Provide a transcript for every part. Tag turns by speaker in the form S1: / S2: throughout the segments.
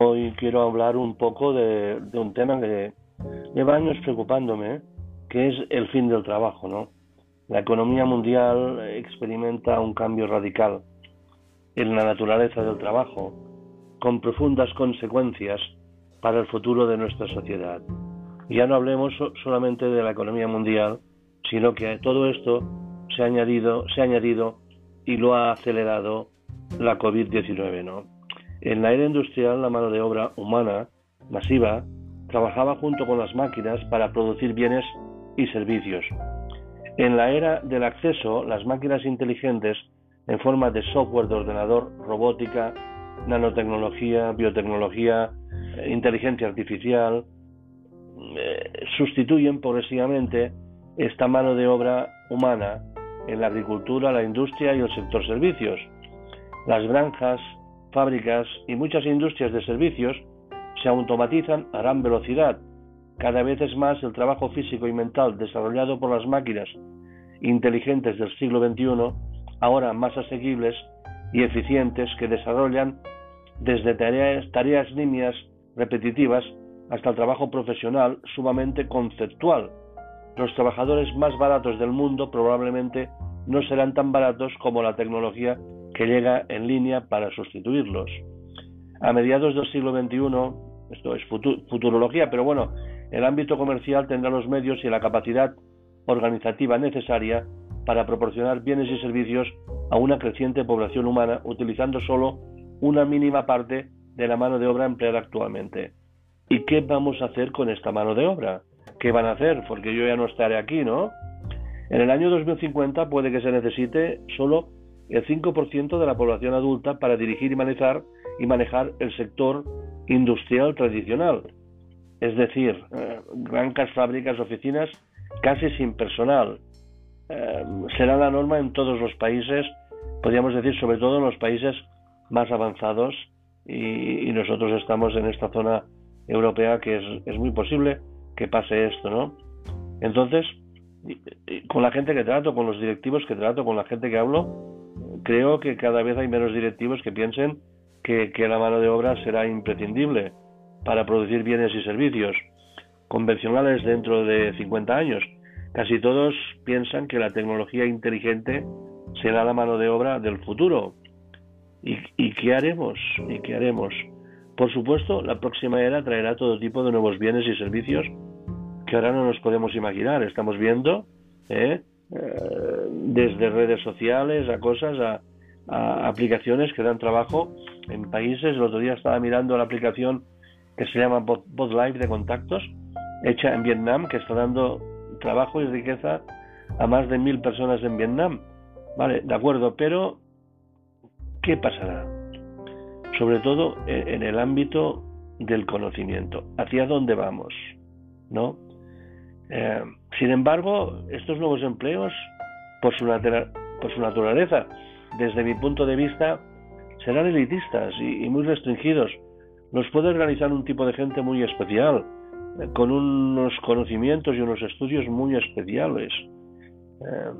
S1: Hoy quiero hablar un poco de, un tema que lleva años preocupándome, que es el fin del trabajo, ¿no? La economía mundial experimenta un cambio radical en la naturaleza del trabajo, con profundas consecuencias para el futuro de nuestra sociedad. Ya no hablemos solamente de la economía mundial, sino que todo esto se ha añadido, se ha añadido y lo ha acelerado la COVID-19, ¿no? En la era industrial, la mano de obra humana masiva trabajaba junto con las máquinas para producir bienes y servicios. En la era del acceso, las máquinas inteligentes en forma de software de ordenador, robótica, nanotecnología, biotecnología, eh, inteligencia artificial, eh, sustituyen progresivamente esta mano de obra humana en la agricultura, la industria y el sector servicios. Las granjas, fábricas y muchas industrias de servicios se automatizan a gran velocidad. Cada vez es más el trabajo físico y mental desarrollado por las máquinas inteligentes del siglo XXI, ahora más asequibles y eficientes, que desarrollan desde tareas, tareas líneas repetitivas hasta el trabajo profesional sumamente conceptual. Los trabajadores más baratos del mundo probablemente no serán tan baratos como la tecnología que llega en línea para sustituirlos. A mediados del siglo XXI, esto es futurología, pero bueno, el ámbito comercial tendrá los medios y la capacidad organizativa necesaria para proporcionar bienes y servicios a una creciente población humana utilizando solo una mínima parte de la mano de obra empleada actualmente. ¿Y qué vamos a hacer con esta mano de obra? ¿Qué van a hacer? Porque yo ya no estaré aquí, ¿no? En el año 2050 puede que se necesite solo el 5% de la población adulta para dirigir y manejar, y manejar el sector industrial tradicional. Es decir, eh, granjas, fábricas, oficinas casi sin personal. Eh, será la norma en todos los países, podríamos decir sobre todo en los países más avanzados y, nosotros estamos en esta zona europea que es, es muy posible que pase esto, ¿no? Entonces, con la gente que trato, con los directivos que trato, con la gente que hablo, creo que cada vez hay menos directivos que piensen que, la mano de obra será imprescindible para producir bienes y servicios convencionales dentro de 50 años. Casi todos piensan que la tecnología inteligente será la mano de obra del futuro. ¿Y, ¿Y, qué haremos? ¿Y qué haremos? Por supuesto, la próxima era traerá todo tipo de nuevos bienes y servicios que ahora no nos podemos imaginar. Estamos viendo ¿eh? Eh, desde redes sociales a cosas, a, aplicaciones que dan trabajo en países. El otro día estaba mirando la aplicación que se llama Bot Live de contactos, hecha en Vietnam, que está dando trabajo y riqueza a más de mil personas en Vietnam. Vale, de acuerdo, pero ¿qué pasará? Sobre todo en el ámbito del conocimiento. ¿Hacia dónde vamos? ¿No? Eh, sin embargo, estos nuevos empleos, por su, naturaleza, desde mi punto de vista, serán elitistas y, muy restringidos. Los puede organizar un tipo de gente muy especial, eh, con unos conocimientos y unos estudios muy especiales. Eh,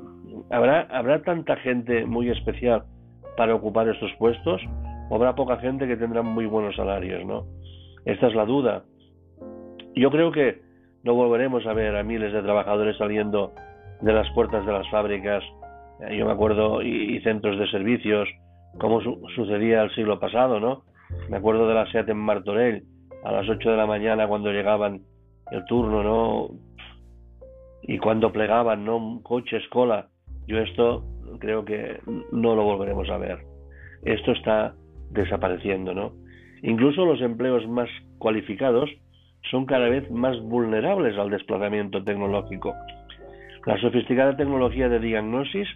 S1: ¿habrá, ¿Habrá tanta gente muy especial para ocupar estos puestos? ¿O habrá poca gente que tendrá muy buenos salarios? ¿no? Esta es la duda. Yo creo que no volveremos a ver a miles de trabajadores saliendo de las puertas de las fábricas, eh, yo me acuerdo, y, centros de servicios, como sucedía el siglo pasado, ¿no? Me acuerdo de la SEAT en Martorell, a las 8 de la mañana cuando llegaban el turno, ¿no? Y cuando plegaban, ¿no? Coches, cola. Yo esto creo que no lo volveremos a ver. Esto está desapareciendo, ¿no? Incluso los empleos más cualificados son cada vez más vulnerables al desplazamiento tecnológico. La sofisticada tecnología de diagnosis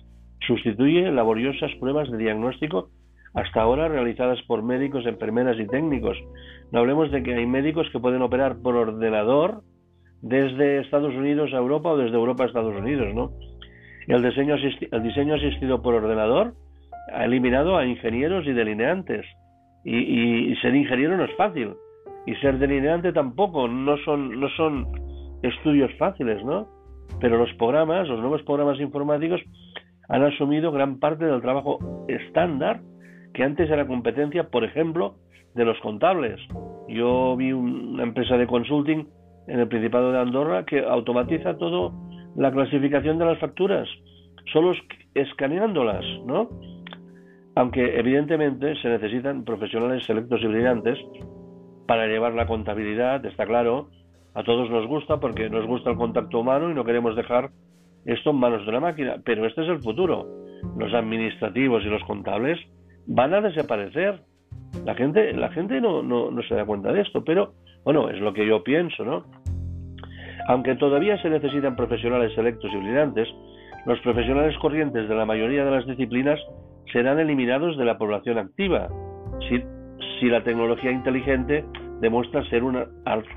S1: sustituye laboriosas pruebas de diagnóstico hasta ahora realizadas por médicos, enfermeras y técnicos. No hablemos de que hay médicos que pueden operar por ordenador desde Estados Unidos a Europa o desde Europa a Estados Unidos, ¿no? El diseño, el diseño asistido por ordenador ha eliminado a ingenieros y delineantes. y ser ingeniero no es fácil y ser delineante tampoco, no son, no son estudios fáciles, ¿no? Pero los programas, los nuevos programas informáticos, han asumido gran parte del trabajo estándar que antes era competencia, por ejemplo, de los contables. Yo vi una empresa de consulting en el Principado de Andorra que automatiza todo la clasificación de las facturas, solo escaneándolas, ¿no? Aunque evidentemente se necesitan profesionales selectos y brillantes para llevar la contabilidad, está claro, a todos nos gusta porque nos gusta el contacto humano y no queremos dejar esto en manos de una máquina, pero este es el futuro. Los administrativos y los contables van a desaparecer. La gente, la gente no, no, no se da cuenta de esto, pero bueno, es lo que yo pienso, ¿no? Aunque todavía se necesitan profesionales selectos y brillantes, los profesionales corrientes de la mayoría de las disciplinas serán eliminados de la población activa si, si la tecnología inteligente demuestra ser una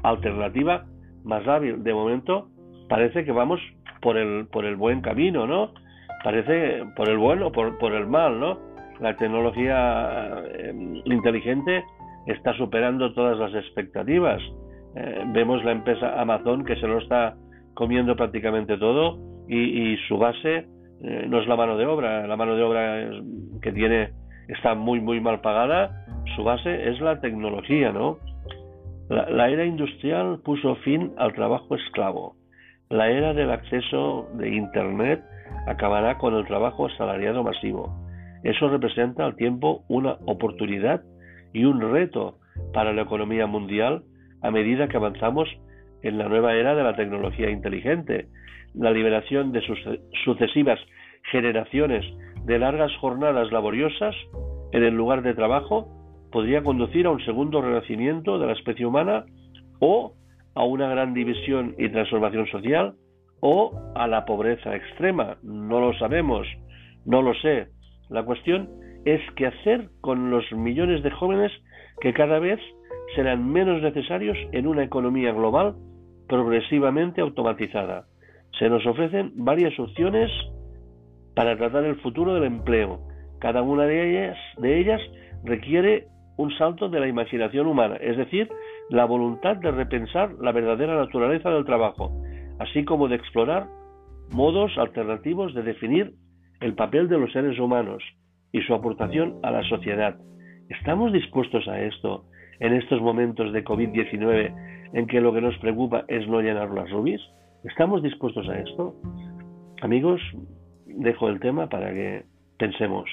S1: alternativa más hábil. De momento parece que vamos por el, por el buen camino, ¿no? Parece por el bueno o por, por el mal, ¿no? La tecnología eh, inteligente está superando todas las expectativas. Eh, vemos la empresa Amazon que se lo está comiendo prácticamente todo y, su base eh, no es la mano de obra, la mano de obra que tiene está muy muy mal pagada, su base es la tecnología, ¿no? La, era industrial puso fin al trabajo esclavo. La era del acceso de Internet acabará con el trabajo asalariado masivo. Eso representa al tiempo una oportunidad y un reto para la economía mundial a medida que avanzamos en la nueva era de la tecnología inteligente. La liberación de sus sucesivas generaciones de largas jornadas laboriosas en el lugar de trabajo podría conducir a un segundo renacimiento de la especie humana o a una gran división y transformación social o a la pobreza extrema. No lo sabemos, no lo sé. La cuestión es qué hacer con los millones de jóvenes que cada vez serán menos necesarios en una economía global progresivamente automatizada. Se nos ofrecen varias opciones para tratar el futuro del empleo. Cada una de ellas, de ellas requiere un salto de la imaginación humana, es decir, la voluntad de repensar la verdadera naturaleza del trabajo, así como de explorar modos alternativos de definir el papel de los seres humanos y su aportación a la sociedad. ¿Estamos dispuestos a esto en estos momentos de COVID-19 en que lo que nos preocupa es no llenar las rubis? ¿Estamos dispuestos a esto? Amigos, dejo el tema para que pensemos.